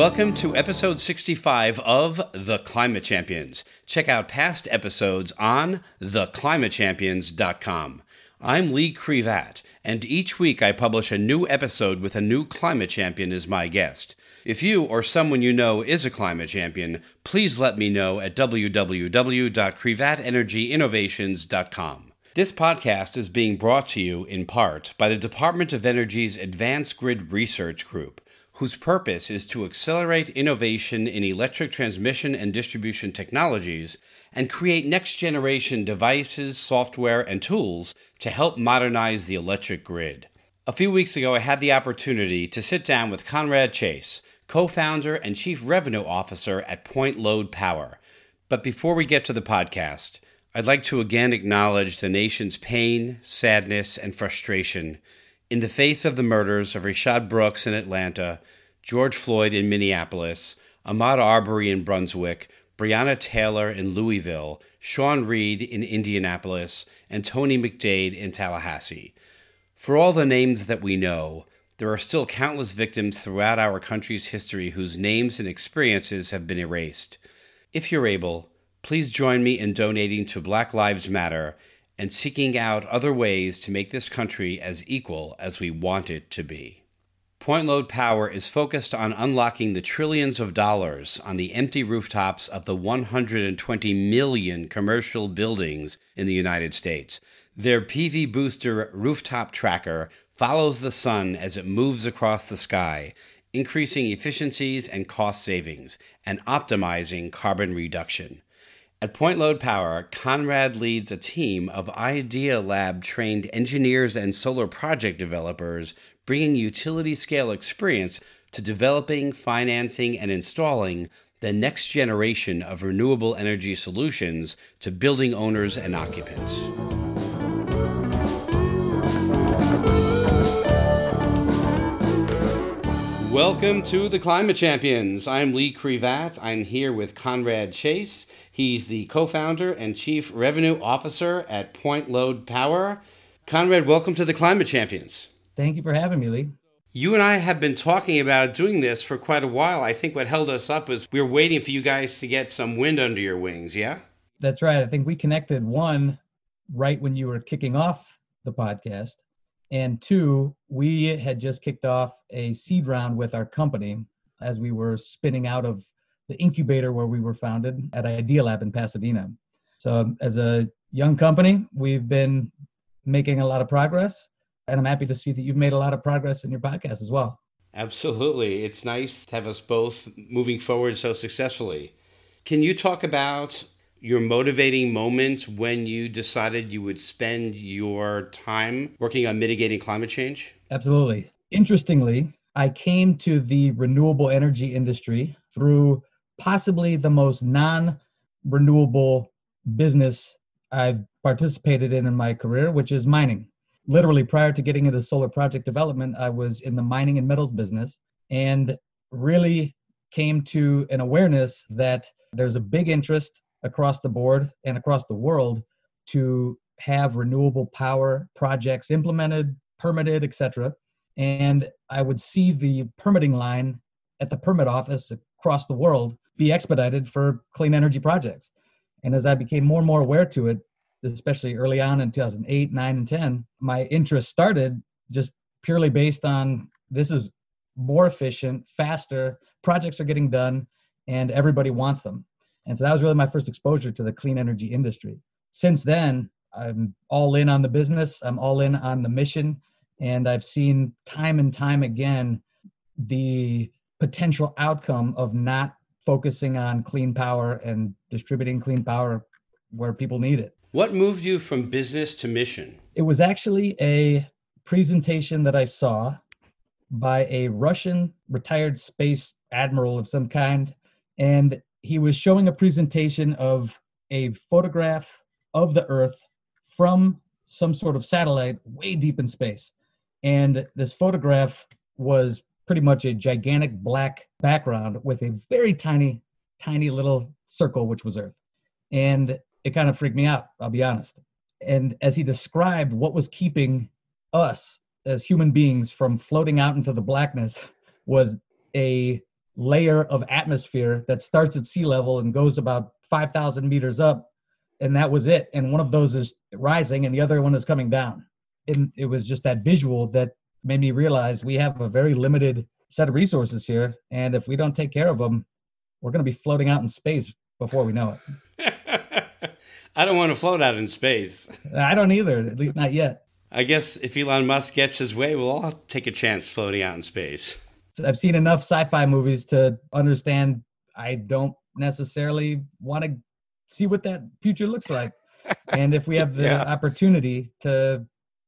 Welcome to episode 65 of The Climate Champions. Check out past episodes on theclimatechampions.com. I'm Lee Krevat, and each week I publish a new episode with a new climate champion as my guest. If you or someone you know is a climate champion, please let me know at www.krevatenergyinnovations.com. This podcast is being brought to you in part by the Department of Energy's Advanced Grid Research Group, whose purpose is to accelerate innovation in electric transmission and distribution technologies and create next generation devices, software, and tools to help modernize the electric grid. A few weeks ago, I had the opportunity to sit down with Conrad Chase, co founder and chief revenue officer at Point Load Power. But before we get to the podcast, I'd like to again acknowledge the nation's pain, sadness, and frustration in the face of the murders of Rayshard Brooks in Atlanta, George Floyd in Minneapolis, Ahmaud Arbery in Brunswick, Breonna Taylor in Louisville, Sean Reed in Indianapolis, and Tony McDade in Tallahassee. For all the names that we know, there are still countless victims throughout our country's history whose names and experiences have been erased. If you're able, please join me in donating to Black Lives Matter and seeking out other ways to make this country as equal as we want it to be. Point Load Power is focused on unlocking the trillions of dollars on the empty rooftops of the 120 million commercial buildings in the United States. Their PV Booster rooftop tracker follows the sun as it moves across the sky, increasing efficiencies and cost savings and optimizing carbon reduction. At Point Load Power, Conrad leads a team of Idealab trained engineers and solar project developers bringing utility scale experience to developing, financing, and installing the next generation of renewable energy solutions to building owners and occupants. Welcome to the Climate Champions. I'm Lee Krevat. I'm here with Conrad Chase. He's the co founder and chief revenue officer at Point Load Power. Conrad, welcome to the Climate Champions. Thank you for having me, Lee. You and I have been talking about doing this for quite a while. I think what held us up is we were waiting for you guys to get some wind under your wings, yeah? That's right. I think we connected one right when you were kicking off the podcast. And two, we had just kicked off a seed round with our company as we were spinning out of the incubator where we were founded at Idealab in Pasadena. So, as a young company, we've been making a lot of progress and I'm happy to see that you've made a lot of progress in your podcast as well. Absolutely. It's nice to have us both moving forward so successfully. Can you talk about your motivating moment when you decided you would spend your time working on mitigating climate change? Absolutely. Interestingly, I came to the renewable energy industry through possibly the most non renewable business I've participated in in my career, which is mining literally prior to getting into solar project development, I was in the mining and metals business and really came to an awareness that there's a big interest across the board and across the world to have renewable power projects implemented, permitted, etc. And I would see the permitting line at the permit office across the world be expedited for clean energy projects. And as I became more and more aware to it, especially early on in 2008, 9, and 10, my interest started just purely based on this is more efficient, faster, projects are getting done, and everybody wants them. And so that was really my first exposure to the clean energy industry. Since then, I'm all in on the business, I'm all in on the mission, and I've seen time and time again the potential outcome of not focusing on clean power and distributing clean power where people need it. What moved you from business to mission? It was actually a presentation that I saw by a Russian retired space admiral of some kind. And he was showing a presentation of a photograph of the Earth from some sort of satellite way deep in space. And this photograph was pretty much a gigantic black background with a very tiny, tiny little circle, which was Earth. And it kind of freaked me out, I'll be honest. And as he described what was keeping us as human beings from floating out into the blackness was a layer of atmosphere that starts at sea level and goes about 5,000 meters up. And that was it. And one of those is rising and the other one is coming down. And it was just that visual that made me realize we have a very limited set of resources here. And if we don't take care of them, we're going to be floating out in space before we know it. I don't want to float out in space. I don't either, at least not yet. I guess if Elon Musk gets his way, we'll all take a chance floating out in space. I've seen enough sci-fi movies to understand I don't necessarily want to see what that future looks like. and if we have the yeah. opportunity to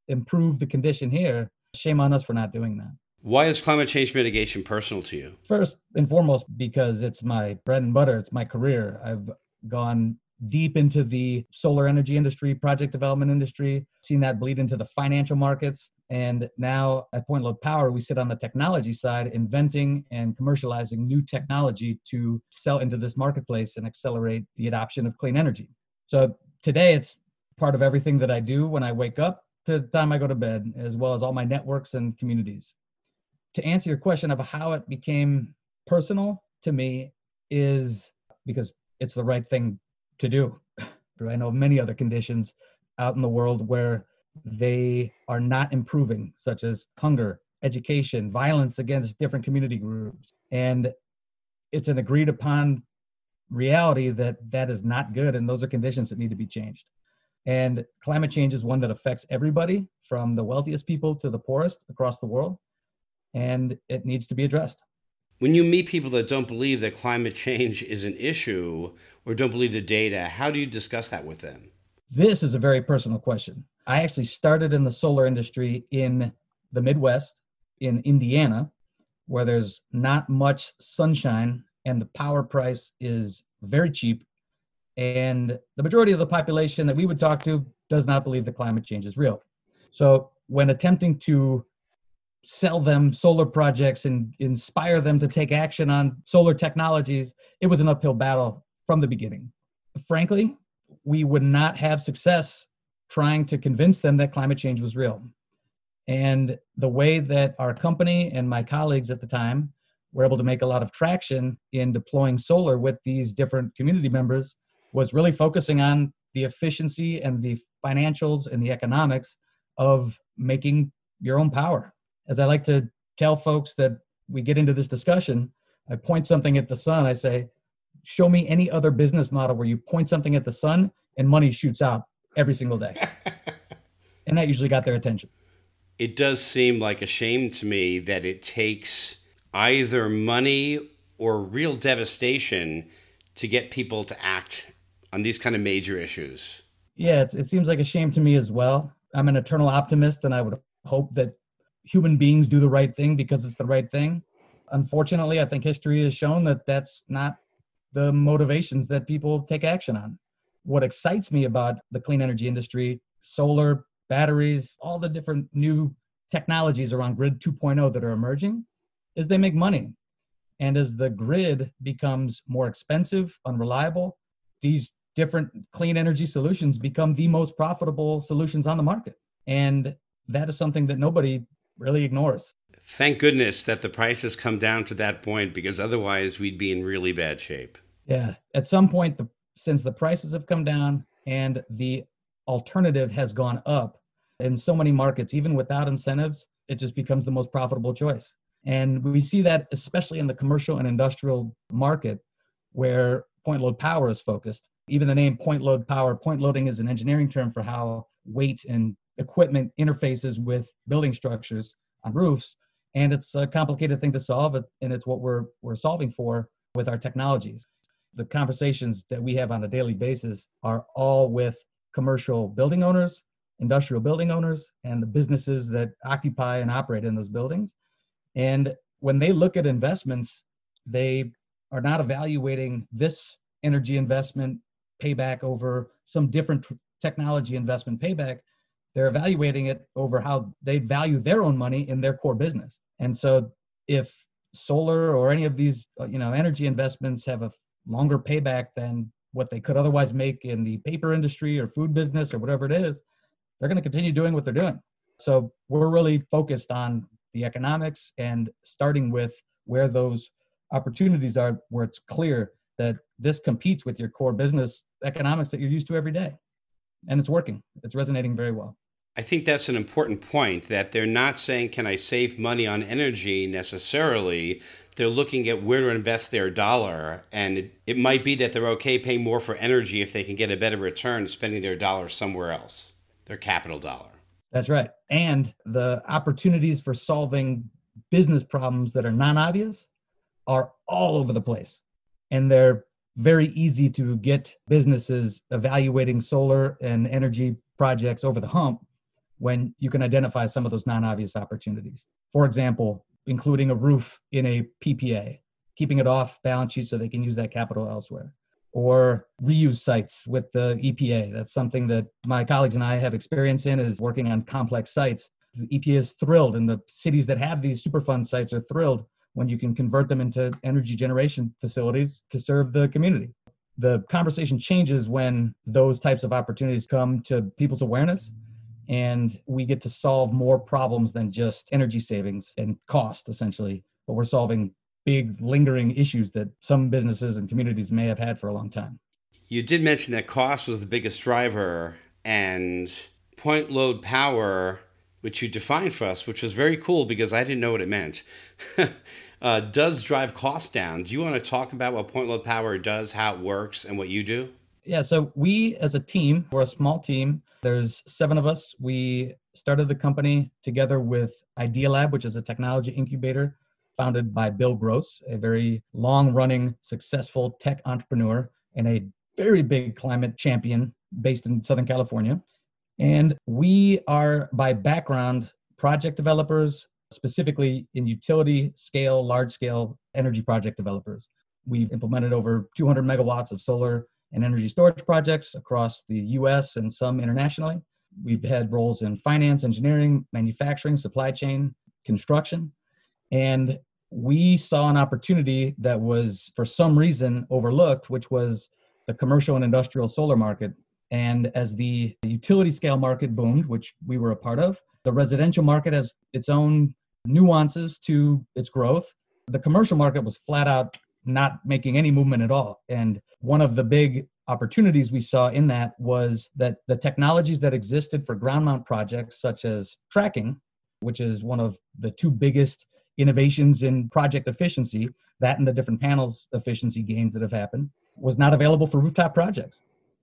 improve the condition here, shame on us for not doing that. Why is climate change mitigation personal to you? First and foremost, because it's my bread and butter, it's my career. I've gone deep into the solar energy industry, project development industry, seen that bleed into the financial markets. And now at Point Load Power, we sit on the technology side, inventing and commercializing new technology to sell into this marketplace and accelerate the adoption of clean energy. So today, it's part of everything that I do when I wake up to the time I go to bed, as well as all my networks and communities. To answer your question of how it became personal to me is because it's the right thing to do. I know of many other conditions out in the world where they are not improving, such as hunger, education, violence against different community groups. And it's an agreed upon reality that that is not good, and those are conditions that need to be changed. And climate change is one that affects everybody from the wealthiest people to the poorest across the world, and it needs to be addressed. When you meet people that don't believe that climate change is an issue or don't believe the data, how do you discuss that with them? This is a very personal question. I actually started in the solar industry in the Midwest, in Indiana, where there's not much sunshine and the power price is very cheap. And the majority of the population that we would talk to does not believe that climate change is real. So, when attempting to sell them solar projects and inspire them to take action on solar technologies, it was an uphill battle from the beginning. Frankly, we would not have success trying to convince them that climate change was real. And the way that our company and my colleagues at the time were able to make a lot of traction in deploying solar with these different community members was really focusing on the efficiency and the financials and the economics of making your own power. As I like to tell folks that we get into this discussion, I point something at the sun, I say, show me any other business model where you point something at the sun and money shoots out every single day. and that usually got their attention. It does seem like a shame to me that it takes either money or real devastation to get people to act on these kind of major issues. Yeah, it seems like a shame to me as well. I'm an eternal optimist, and I would hope that human beings do the right thing because it's the right thing. Unfortunately, I think history has shown that that's not the motivations that people take action on. What excites me about the clean energy industry, solar, batteries, all the different new technologies around grid 2.0 that are emerging, is they make money. And as the grid becomes more expensive, unreliable, these different clean energy solutions become the most profitable solutions on the market. And that is something that nobody really ignores. Thank goodness that the price has come down to that point because otherwise we'd be in really bad shape. Yeah. At some point, the, since the prices have come down and the alternative has gone up in so many markets, even without incentives, it just becomes the most profitable choice. And we see that especially in the commercial and industrial market where point load power is focused. Even the name point load power, point loading is an engineering term for how weight and equipment interfaces with building structures on roofs. And it's a complicated thing to solve, and it's what we're, we're solving for with our technologies. The conversations that we have on a daily basis are all with commercial building owners, industrial building owners, and the businesses that occupy and operate in those buildings. And when they look at investments, they are not evaluating this energy investment payback over some different technology investment payback they're evaluating it over how they value their own money in their core business. And so if solar or any of these uh, you know energy investments have a longer payback than what they could otherwise make in the paper industry or food business or whatever it is, they're going to continue doing what they're doing. So we're really focused on the economics and starting with where those opportunities are where it's clear that this competes with your core business economics that you're used to every day. And it's working, it's resonating very well. I think that's an important point that they're not saying, can I save money on energy necessarily? They're looking at where to invest their dollar. And it, it might be that they're okay paying more for energy if they can get a better return spending their dollar somewhere else, their capital dollar. That's right. And the opportunities for solving business problems that are non obvious are all over the place. And they're very easy to get businesses evaluating solar and energy projects over the hump when you can identify some of those non-obvious opportunities. For example, including a roof in a PPA, keeping it off balance sheet so they can use that capital elsewhere. Or reuse sites with the EPA. That's something that my colleagues and I have experience in is working on complex sites. The EPA is thrilled, and the cities that have these Superfund sites are thrilled when you can convert them into energy generation facilities to serve the community. The conversation changes when those types of opportunities come to people's awareness and we get to solve more problems than just energy savings and cost essentially. But we're solving big lingering issues that some businesses and communities may have had for a long time. You did mention that cost was the biggest driver and point load power which you defined for us which was very cool because i didn't know what it meant uh, does drive costs down. Do you want to talk about what point load power does how it works and what you do? Yeah so we as a team we're a small team there's seven of us. We started the company together with Idealab, which is a technology incubator founded by Bill Gross, a very long running, successful tech entrepreneur and a very big climate champion based in Southern California. And we are, by background, project developers, specifically in utility scale, large scale energy project developers. We've implemented over 200 megawatts of solar and energy storage projects across the US and some internationally. We've had roles in finance, engineering, manufacturing, supply chain, construction. And we saw an opportunity that was, for some reason, overlooked, which was the commercial and industrial solar market. And as the utility scale market boomed, which we were a part of, the residential market has its own nuances to its growth. The commercial market was flat out not making any movement at all. And one of the big opportunities we saw in that was that the technologies that existed for ground mount projects, such as tracking, which is one of the two biggest innovations in project efficiency, that and the different panels efficiency gains that have happened, was not available for rooftop projects.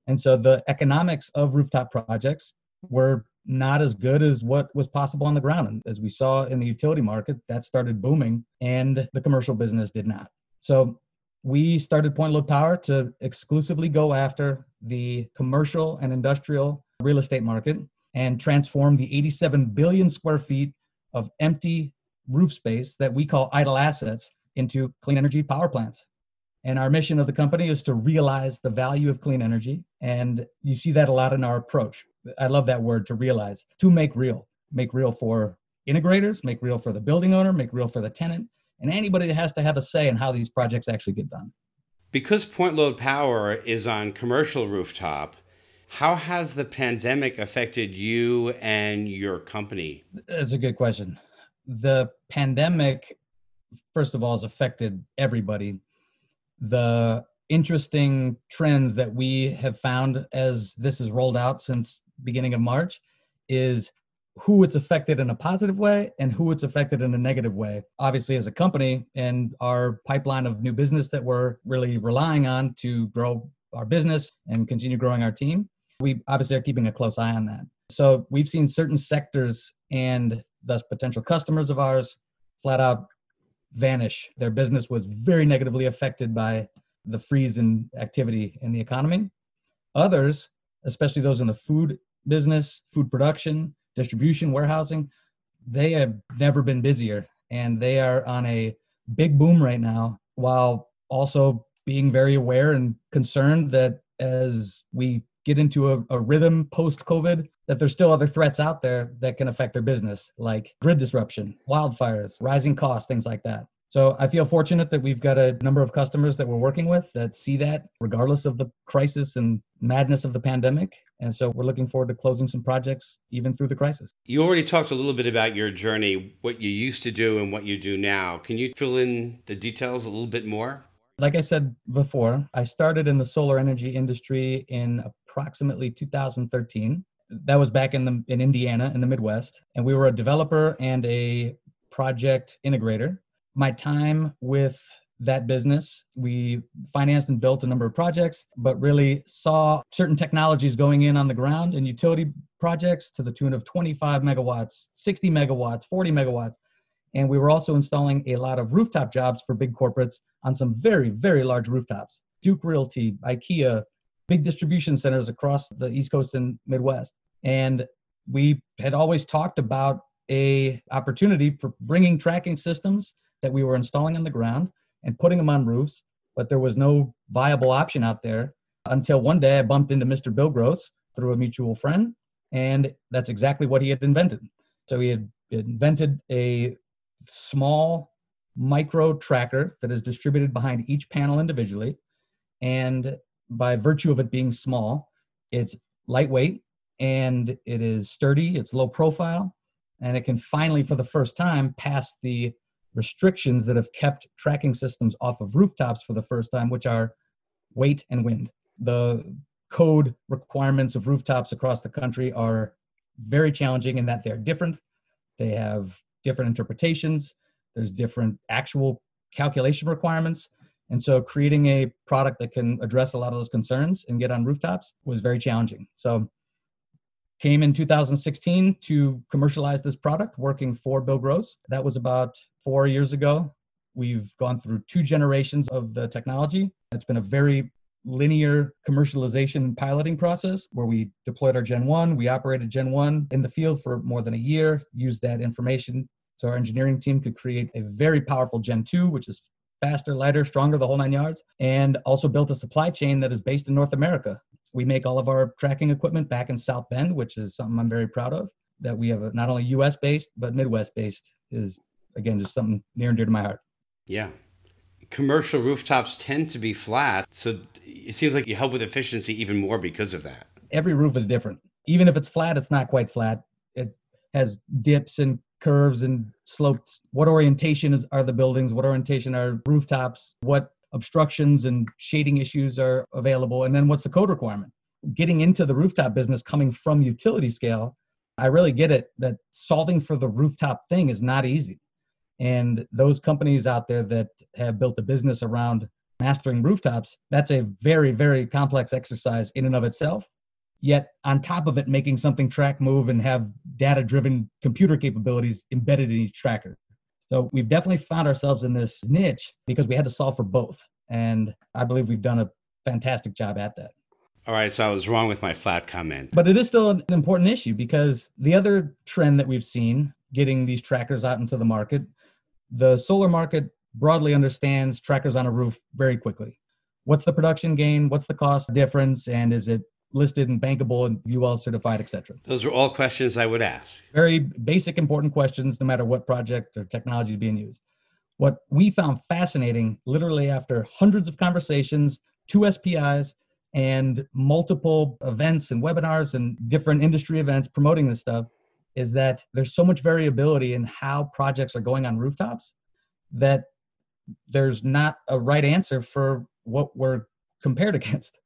And so the economics of rooftop projects were not as good as what was possible on the ground. And as we saw in the utility market, that started booming and the commercial business did not. So we started Point Load Power to exclusively go after the commercial and industrial real estate market and transform the 87 billion square feet of empty roof space that we call idle assets into clean energy power plants. And our mission of the company is to realize the value of clean energy. And you see that a lot in our approach. I love that word to realize, to make real, make real for integrators, make real for the building owner, make real for the tenant, and anybody that has to have a say in how these projects actually get done. Because point load power is on commercial rooftop, how has the pandemic affected you and your company? That's a good question. The pandemic, first of all, has affected everybody. The interesting trends that we have found as this is rolled out since beginning of March is who it's affected in a positive way and who it's affected in a negative way. Obviously, as a company and our pipeline of new business that we're really relying on to grow our business and continue growing our team, we obviously are keeping a close eye on that. So we've seen certain sectors and thus potential customers of ours flat out vanish. Their business was very negatively affected by the freeze in activity in the economy. Others, especially those in the food business, food production, distribution, warehousing, they have never been busier and they are on a big boom right now while also being very aware and concerned that as we get into a, a rhythm post COVID, that there's still other threats out there that can affect their business, like grid disruption, wildfires, rising costs, things like that. So I feel fortunate that we've got a number of customers that we're working with that see that regardless of the crisis and madness of the pandemic And so we're looking forward to closing some projects even through the crisis. You already talked a little bit about your journey, what you used to do and what you do now. Can you fill in the details a little bit more? Like I said before, I started in the solar energy industry in approximately 2013. That was back in the in Indiana in the Midwest, and we were a developer and a project integrator. My time with that business. We financed and built a number of projects, but really saw certain technologies going in on the ground in utility projects to the tune of 25 megawatts, 60 megawatts, 40 megawatts. And we were also installing a lot of rooftop jobs for big corporates on some very, very large rooftops. Duke Realty, IKEA, big distribution centers across the East Coast and Midwest. And we had always talked about a opportunity for bringing tracking systems that we were installing on the ground and putting them on roofs, but there was no viable option out there until one day I bumped into Mr. Bill Gross through a mutual friend, and that's exactly what he had invented. So he had invented a small micro tracker that is distributed behind each panel individually. And by virtue of it being small, it's lightweight and it is sturdy, it's low profile, and it can finally, for the first time, pass the restrictions that have kept tracking systems off of rooftops for the first time, which are weight and wind. The code requirements of rooftops across the country are very challenging in that they're different. They have different interpretations. There's different actual calculation requirements. And so creating a product that can address a lot of those concerns and get on rooftops was very challenging. So came in 2016 to commercialize this product working for Bill Gross. That was about four years ago. We've gone through two generations of the technology. It's been a very linear commercialization and piloting process where we deployed our Gen 1. We operated Gen 1 in the field for more than a year, used that information so our engineering team could create a very powerful Gen 2, which is faster, lighter, stronger, the whole nine yards, and also built a supply chain that is based in North America. We make all of our tracking equipment back in South Bend, which is something I'm very proud of. That we have a, not only US based, but Midwest based is again, just something near and dear to my heart. Yeah. Commercial rooftops tend to be flat. So it seems like you help with efficiency even more because of that. Every roof is different. Even if it's flat, it's not quite flat. It has dips and curves and slopes. What orientation is, are the buildings? What orientation are rooftops? What obstructions and shading issues are available? And then what's the code requirement? Getting into the rooftop business coming from utility scale, I really get it that solving for the rooftop thing is not easy. And those companies out there that have built a business around mastering rooftops, that's a very, very complex exercise in and of itself. Yet, on top of it, making something track, move, and have data driven computer capabilities embedded in each tracker. So, we've definitely found ourselves in this niche because we had to solve for both. And I believe we've done a fantastic job at that. All right, so I was wrong with my flat comment. But it is still an important issue because the other trend that we've seen getting these trackers out into the market the solar market broadly understands trackers on a roof very quickly. What's the production gain? What's the cost difference? And is it listed and bankable and UL certified, etc. Those are all questions I would ask. Very basic, important questions, no matter what project or technology is being used. What we found fascinating, literally after hundreds of conversations, two SPIs, and multiple events and webinars and different industry events promoting this stuff, is that there's so much variability in how projects are going on rooftops that there's not a right answer for what we're compared against,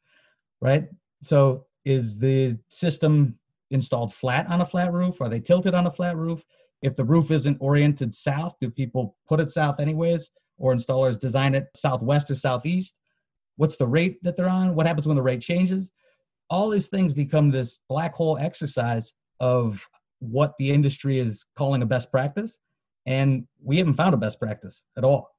right? So is the system installed flat on a flat roof? Are they tilted on a flat roof? If the roof isn't oriented south, do people put it south anyways? Or installers design it southwest or southeast? What's the rate that they're on? What happens when the rate changes? All these things become this black hole exercise of what the industry is calling a best practice. And we haven't found a best practice at all.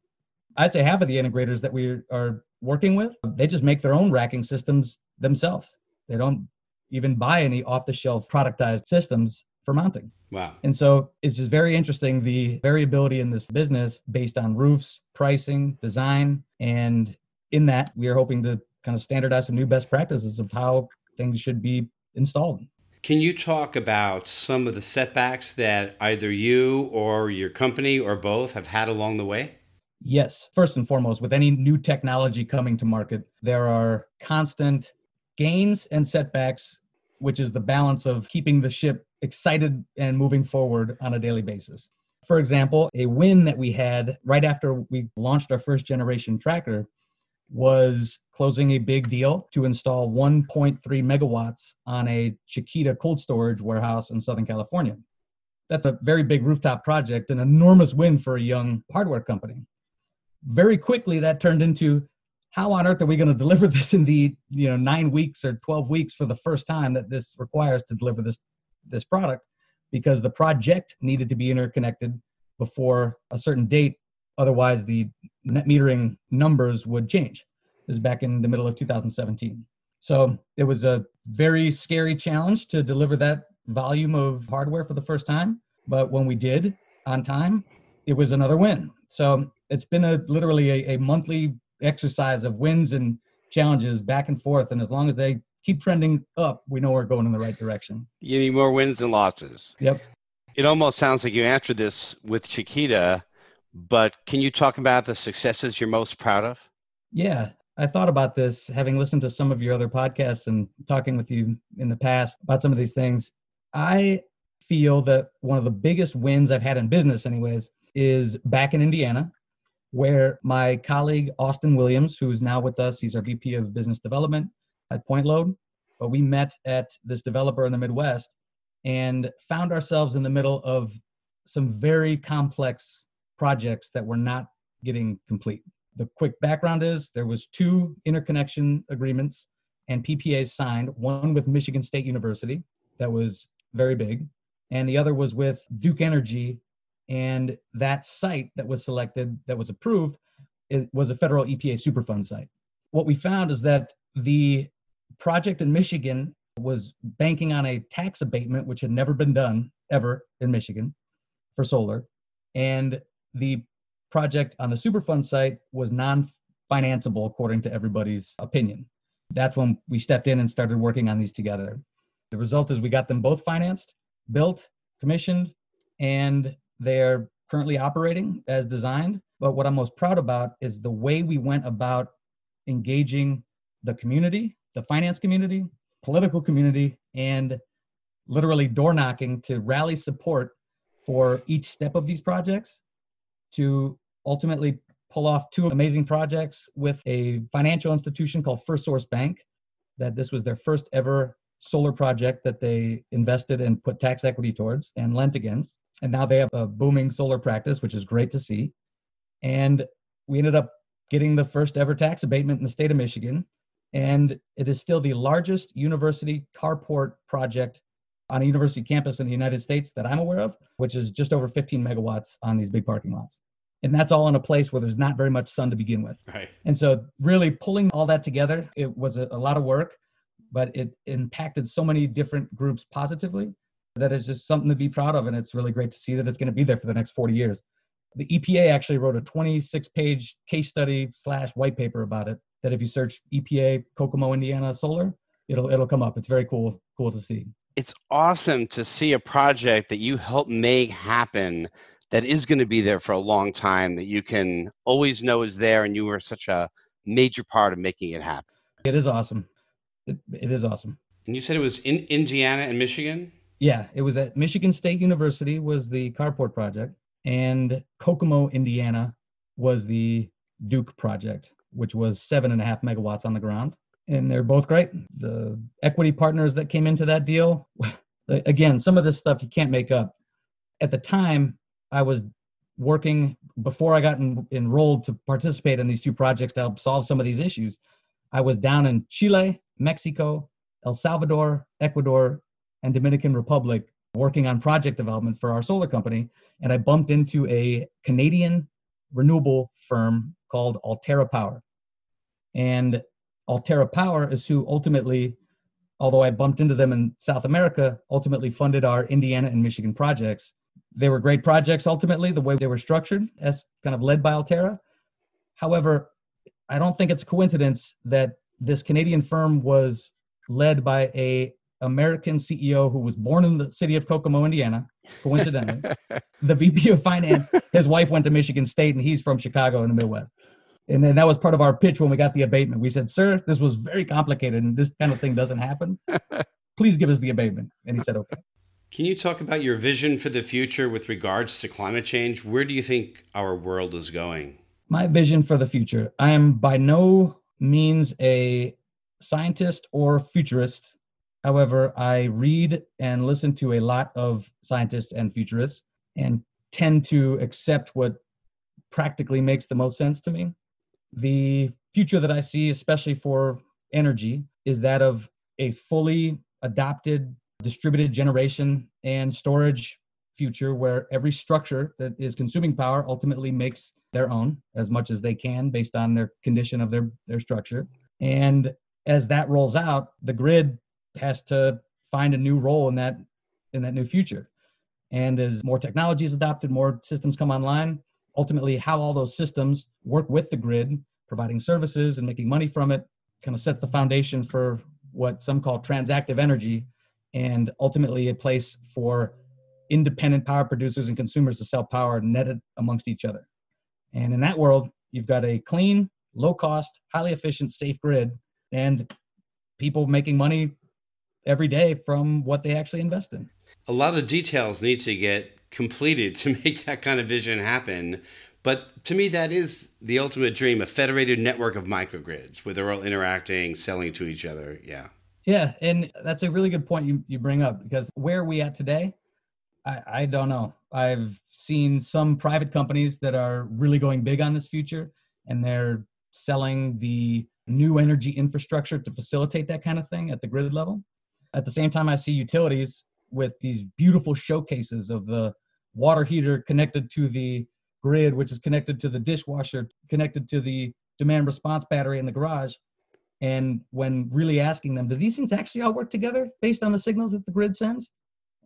I'd say half of the integrators that we are working with, they just make their own racking systems themselves. They don't even buy any off the shelf productized systems for mounting. Wow. And so it's just very interesting the variability in this business based on roofs, pricing, design. And in that, we are hoping to kind of standardize some new best practices of how things should be installed. Can you talk about some of the setbacks that either you or your company or both have had along the way? Yes. First and foremost, with any new technology coming to market, there are constant gains and setbacks which is the balance of keeping the ship excited and moving forward on a daily basis. For example, a win that we had right after we launched our first generation tracker was closing a big deal to install 1.3 megawatts on a Chiquita cold storage warehouse in Southern California. That's a very big rooftop project, an enormous win for a young hardware company. Very quickly, that turned into how on earth are we going to deliver this in the you know nine weeks or 12 weeks for the first time that this requires to deliver this this product because the project needed to be interconnected before a certain date otherwise the net metering numbers would change. This is back in the middle of 2017 so it was a very scary challenge to deliver that volume of hardware for the first time. But when we did on time it was another win. So it's been a literally a, a monthly exercise of wins and challenges back and forth. And as long as they keep trending up we know we're going in the right direction. You need more wins than losses. Yep. It almost sounds like you answered this with chiquita but can you talk about the successes you're most proud of? Yeah, I thought about this having listened to some of your other podcasts and talking with you in the past about some of these things. I feel that one of the biggest wins I've had in business, anyways, is back in Indiana, where my colleague Austin Williams, who is now with us, he's our VP of Business Development at Point Load, but we met at this developer in the Midwest and found ourselves in the middle of some very complex projects that were not getting complete. The quick background is there was two interconnection agreements and PPAs signed, one with Michigan State University that was very big, and the other was with Duke Energy and that site that was selected that was approved it was a federal EPA Superfund site. What we found is that the project in Michigan was banking on a tax abatement which had never been done ever in Michigan for solar and the project on the Superfund site was non financeable according to everybody's opinion. That's when we stepped in and started working on these together. The result is we got them both financed, built, commissioned, and they're currently operating as designed. But what I'm most proud about is the way we went about engaging the community, the finance community, political community, and literally door knocking to rally support for each step of these projects to ultimately pull off two amazing projects with a financial institution called First Source Bank. That this was their first ever solar project that they invested and put tax equity towards and lent against. And now they have a booming solar practice, which is great to see. And we ended up getting the first ever tax abatement in the state of Michigan. And it is still the largest university carport project on a university campus in the United States that I'm aware of, which is just over 15 megawatts on these big parking lots. And that's all in a place where there's not very much sun to begin with. Right. And so, really pulling all that together, it was a, a lot of work, but it impacted so many different groups positively that is just something to be proud of. And it's really great to see that it's going to be there for the next 40 years. The EPA actually wrote a 26 page case study slash white paper about it. That if you search EPA Kokomo, Indiana solar, it'll it'll come up. It's very cool, cool to see it's awesome to see a project that you help make happen that is going to be there for a long time that you can always know is there and you were such a major part of making it happen. It is awesome. It, it is awesome. And you said it was in indiana and michigan? Yeah it was at michigan state university was the carport project and kokomo indiana was the duke project which was seven and a half megawatts on the ground and they're both great. The equity partners that came into that deal, again, some of this stuff you can't make up. At the time, I was working before I got en- enrolled to participate in these two projects to help solve some of these issues. I was down in Chile, Mexico, El Salvador, Ecuador, and Dominican Republic working on project development for our solar company. And I bumped into a Canadian renewable firm called Alterra Power. And Alterra Power is who ultimately, although I bumped into them in South America, ultimately funded our Indiana and Michigan projects. They were great projects ultimately, the way they were structured, as kind of led by Alterra. However, I don't think it's a coincidence that this Canadian firm was led by a American CEO who was born in the city of Kokomo, Indiana, coincidentally. the VP of finance, his wife went to Michigan State and he's from Chicago in the Midwest. And then that was part of our pitch when we got the abatement. We said, sir, this was very complicated and this kind of thing doesn't happen. please give us the abatement. And he said, okay. Can you talk about your vision for the future with regards to climate change? Where do you think our world is going? My vision for the future. I am by no means a scientist or futurist. However, I read and listen to a lot of scientists and futurists and tend to accept what practically makes the most sense to me. The future that I see, especially for energy, is that of a fully adopted distributed generation and storage future where every structure that is consuming power ultimately makes their own as much as they can based on their condition of their, their structure. And as that rolls out, the grid has to find a new role in that in that new future. And as more technology is adopted, more systems come online, ultimately how all those systems work with the grid, providing services and making money from it, kind of sets the foundation for what some call transactive energy and ultimately a place for independent power producers and consumers to sell power netted amongst each other. And in that world, you've got a clean, low cost, highly efficient, safe grid and people making money every day from what they actually invest in. A lot of details need to get completed to make that kind of vision happen. But to me, that is the ultimate dream a federated network of microgrids where they're all interacting, selling to each other. Yeah. Yeah. And that's a really good point you, you bring up because where are we at today? I, I don't know. I've seen some private companies that are really going big on this future and they're selling the new energy infrastructure to facilitate that kind of thing at the grid level. At the same time, I see utilities with these beautiful showcases of the water heater connected to the grid, which is connected to the dishwasher, connected to the demand response battery in the garage. And when really asking them, do these things actually all work together based on the signals that the grid sends?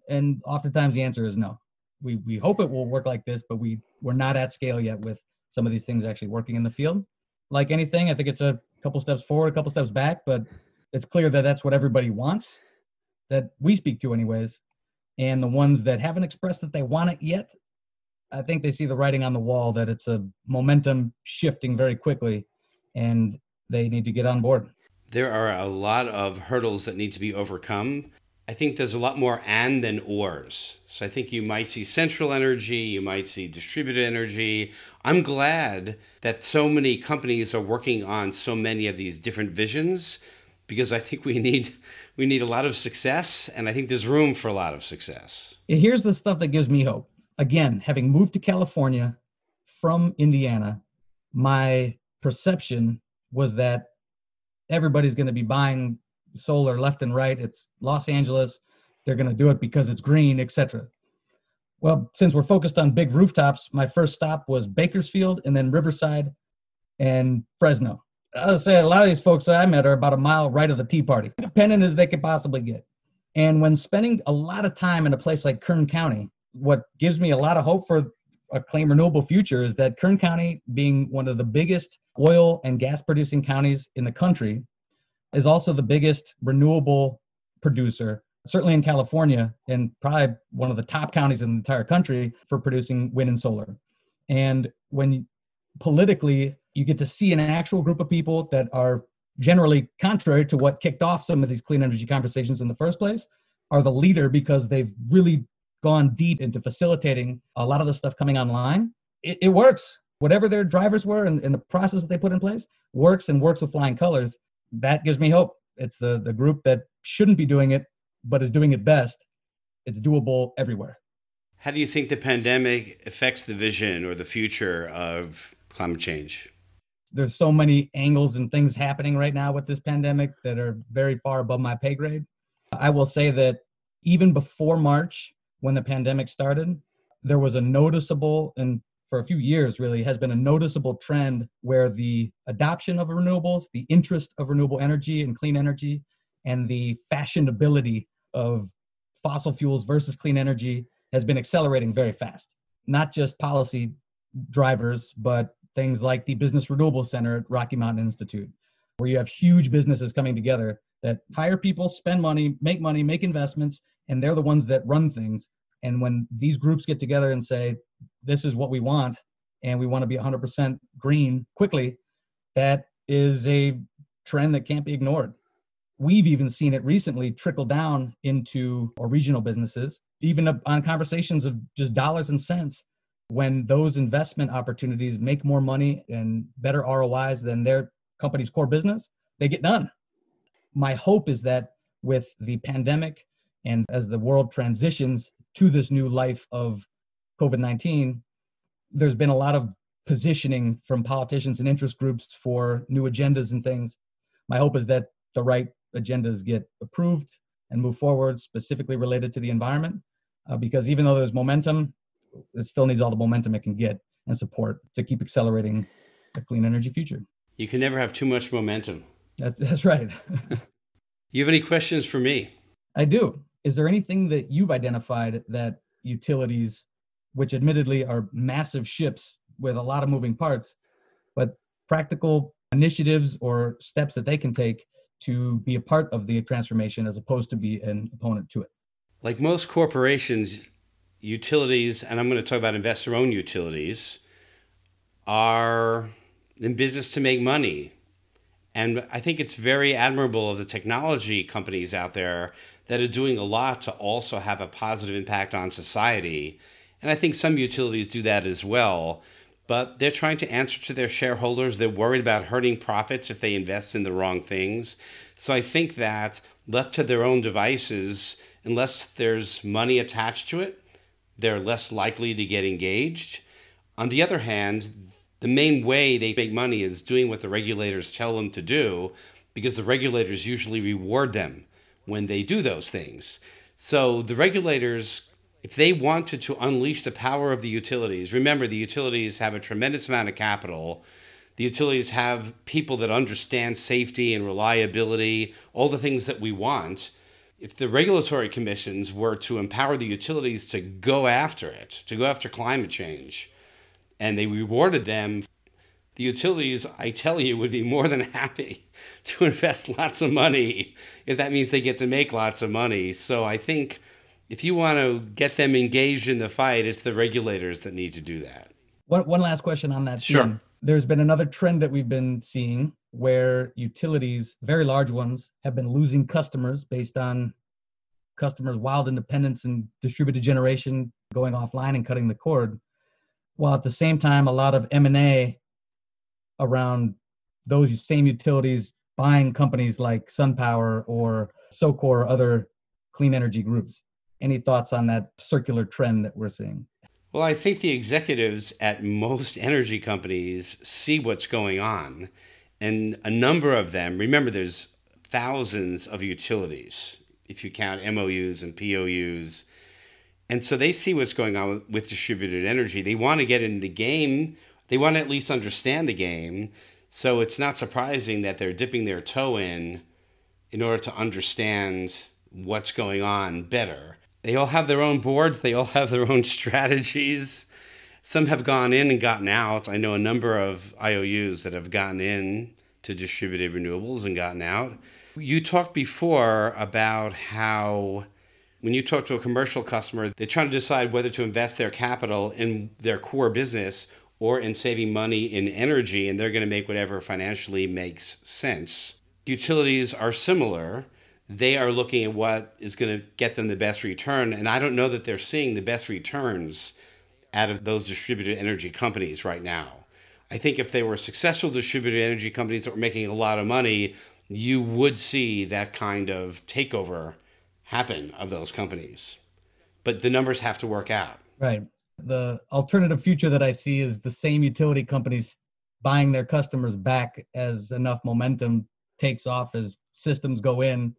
And oftentimes the answer is no. We, we hope it will work like this, but we, we're not at scale yet with some of these things actually working in the field. Like anything, I think it's a couple steps forward, a couple steps back, but it's clear that that's what everybody wants, that we speak to, anyways. And the ones that haven't expressed that they want it yet, I think they see the writing on the wall that it's a momentum shifting very quickly, and they need to get on board. There are a lot of hurdles that need to be overcome. I think there's a lot more and than ors. So I think you might see central energy, you might see distributed energy. I'm glad that so many companies are working on so many of these different visions because I think we need we need a lot of success and I think there's room for a lot of success. Here's the stuff that gives me hope. Again, having moved to California from Indiana, my perception was that everybody's going to be buying solar left and right. It's Los Angeles. They're going to do it because it's green, etc. Well, since we're focused on big rooftops, my first stop was Bakersfield and then Riverside and Fresno. I would say a lot of these folks that I met are about a mile right of the Tea Party, independent as they could possibly get. And when spending a lot of time in a place like Kern County, what gives me a lot of hope for a clean renewable future is that Kern County, being one of the biggest oil and gas producing counties in the country, is also the biggest renewable producer, certainly in California, and probably one of the top counties in the entire country for producing wind and solar. And when politically you get to see an actual group of people that are generally contrary to what kicked off some of these clean energy conversations in the first place, are the leader because they've really gone deep into facilitating a lot of the stuff coming online. It, it works. Whatever their drivers were and, and the process that they put in place works and works with flying colors that gives me hope. It's the the group that shouldn't be doing it, but is doing it best. It's doable everywhere. How do you think the pandemic affects the vision or the future of climate change? There's so many angles and things happening right now with this pandemic that are very far above my pay grade. I will say that even before March, when the pandemic started, there was a noticeable and for a few years really has been a noticeable trend where the adoption of renewables, the interest of renewable energy and clean energy, and the fashionability of fossil fuels versus clean energy has been accelerating very fast. Not just policy drivers, but things like the Business Renewable Center at Rocky Mountain Institute, where you have huge businesses coming together that hire people, spend money, make money, make investments, and they're the ones that run things. And when these groups get together and say, this is what we want and we want to be 100% green quickly, that is a trend that can't be ignored. we've even seen it recently trickle down into our regional businesses, even on conversations of just dollars and cents. When those investment opportunities make more money and better ROIs than their company's core business, they get done. My hope is that with the pandemic and as the world transitions to this new life of COVID 19, there's been a lot of positioning from politicians and interest groups for new agendas and things. My hope is that the right agendas get approved and move forward, specifically related to the environment. Uh, because even though there's momentum, it still needs all the momentum it can get and support to keep accelerating the clean energy future. You can never have too much momentum. That's, that's right. you have any questions for me? I do. Is there anything that you've identified that utilities, which admittedly are massive ships with a lot of moving parts, but practical initiatives or steps that they can take to be a part of the transformation as opposed to be an opponent to it? Like most corporations, utilities, and I'm going to talk about investor owned utilities, are in business to make money. And I think it's very admirable of the technology companies out there that are doing a lot to also have a positive impact on society. And I think some utilities do that as well. But they're trying to answer to their shareholders. They're worried about hurting profits if they invest in the wrong things. So I think that left to their own devices, unless there's money attached to it, they're less likely to get engaged. On the other hand, the main way they make money is doing what the regulators tell them to do because the regulators usually reward them when they do those things. So the regulators, if they wanted to unleash the power of the utilities, remember the utilities have a tremendous amount of capital. The utilities have people that understand safety and reliability, all the things that we want if the regulatory commissions were to empower the utilities to go after it, to go after climate change, and they rewarded them, the utilities, I tell you, would be more than happy to invest lots of money if that means they get to make lots of money. So I think if you want to get them engaged in the fight, it's the regulators that need to do that. One, one last question on that. Sure. Theme. There's been another trend that we've been seeing where utilities, very large ones, have been losing customers based on customers' wild independence and distributed generation going offline and cutting the cord, while at the same time a lot of M&A around those same utilities buying companies like SunPower or SoCore or other clean energy groups. Any thoughts on that circular trend that we're seeing? Well, I think the executives at most energy companies see what's going on and a number of them, remember, there's thousands of utilities if you count MOUs and POUs. And so they see what's going on with, distributed energy. They want to get in the game, they want to at least understand the game. So it's not surprising that they're dipping their toe in in order to understand what's going on better. They all have their own boards, they all have their own strategies. Some have gone in and gotten out. I know a number of IOUs that have gotten in to distributed renewables and gotten out. You talked before about how when you talk to a commercial customer, they're trying to decide whether to invest their capital in their core business or in saving money in energy, and they're going to make whatever financially makes sense. Utilities are similar. They are looking at what is going to get them the best return, and I don't know that they're seeing the best returns out of those distributed energy companies right now. I think if they were successful distributed energy companies that were making a lot of money, you would see that kind of takeover happen of those companies. But the numbers have to work out. Right. The alternative future that I see is the same utility companies buying their customers back as enough momentum takes off as systems go in,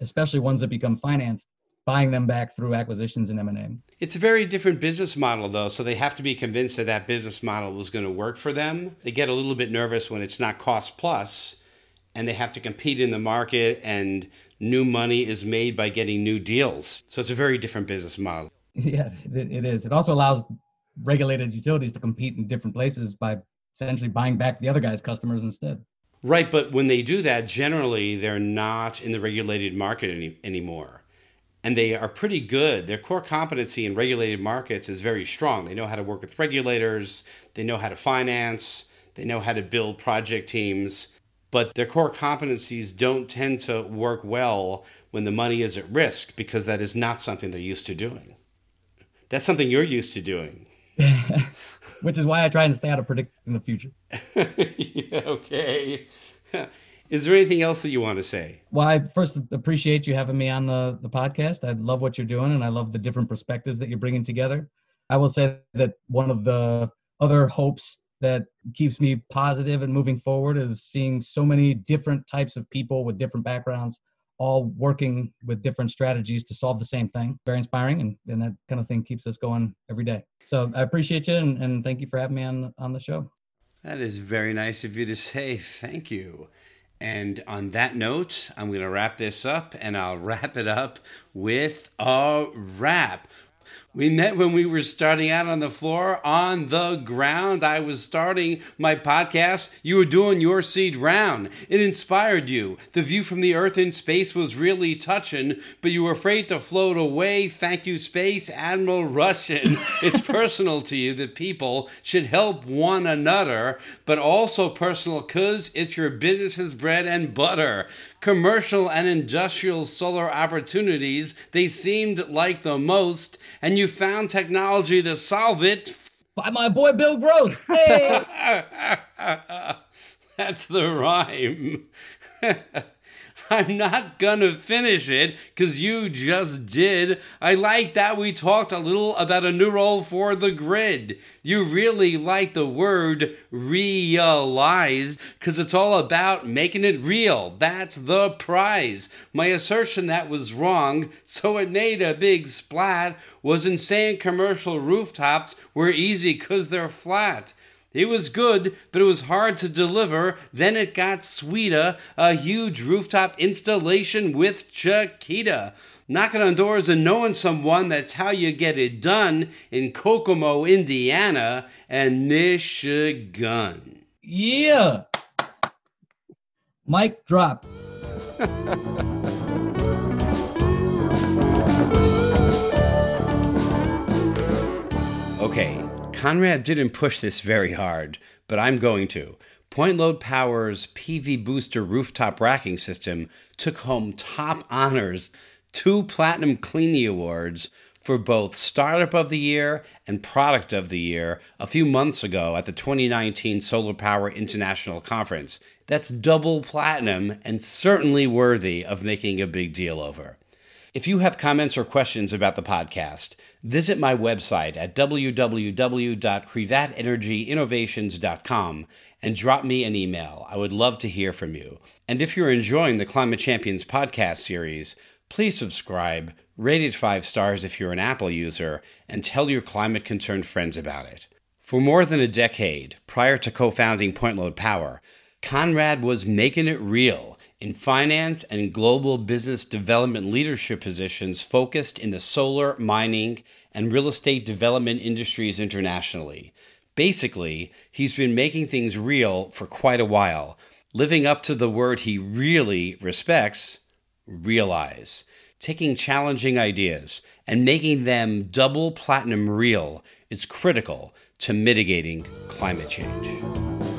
especially ones that become financed buying them back through acquisitions and M&A. It's a very different business model though, so they have to be convinced that that business model was going to work for them. They get a little bit nervous when it's not cost plus and they have to compete in the market and new money is made by getting new deals. So it's a very different business model. Yeah, it is. It also allows regulated utilities to compete in different places by essentially buying back the other guy's customers instead. Right, but when they do that, generally they're not in the regulated market any, anymore and they are pretty good. Their core competency in regulated markets is very strong. They know how to work with regulators, they know how to finance, they know how to build project teams. but their core competencies don't tend to work well when the money is at risk because that is not something they're used to doing. That's something you're used to doing. Which is why I try and stay out of predicting the future. yeah, okay. Is there anything else that you want to say? Well, I first appreciate you having me on the, the podcast. I love what you're doing and I love the different perspectives that you're bringing together. I will say that one of the other hopes that keeps me positive and moving forward is seeing so many different types of people with different backgrounds all working with different strategies to solve the same thing. Very inspiring, and, and that kind of thing keeps us going every day. So I appreciate you, and, and thank you for having me on on the show. That is very nice of you to say. Thank you. And on that note, I'm going to wrap this up, and I'll wrap it up with a rap. We met when we were starting out on the floor on the ground. I was starting my podcast. You were doing your seed round. It inspired you. The view from the earth in space was really touching, but you were afraid to float away. Thank you, Space Admiral Russian. it's personal to you that people should help one another, but also personal because it's your business's bread and butter commercial and industrial solar opportunities they seemed like the most, and you found technology to solve it. By my boy Bill Gross. Hey! That's the rhyme. I'm not gonna finish it because you just did. I like that we talked a little about a new role for the grid. You really like the word realize because it's all about making it real. That's the prize. My assertion that was wrong, so it made a big splat, was in saying commercial rooftops were easy because they're flat. It was good, but it was hard to deliver. Then it got sweeter. A huge rooftop installation with Chiquita. Knocking on doors and knowing someone, that's how you get it done in Kokomo, Indiana, and Michigan. Yeah. Mic drop. okay, Conrad didn't push this very hard, but I'm going to. Point Load Power's PV Booster rooftop racking system took home top honors, two Platinum Cleanie Awards for both Startup of the Year and Product of the Year a few months ago at the 2019 Solar Power International Conference. That's double platinum and certainly worthy of making a big deal over. If you have comments or questions about the podcast, visit my website at www.crevatenergyinnovations.com and drop me an email. I would love to hear from you. And if you're enjoying the Climate Champions podcast series, please subscribe, rate it five stars if you're an Apple user, and tell your climate concerned friends about it. For more than a decade, prior to co founding Point Load Power, Conrad was making it real in finance and global business development leadership positions focused in the solar, mining, and real estate development industries internationally. Basically, he's been making things real for quite a while, living up to the word he really respects realize. Taking challenging ideas and making them double platinum real is critical to mitigating climate change.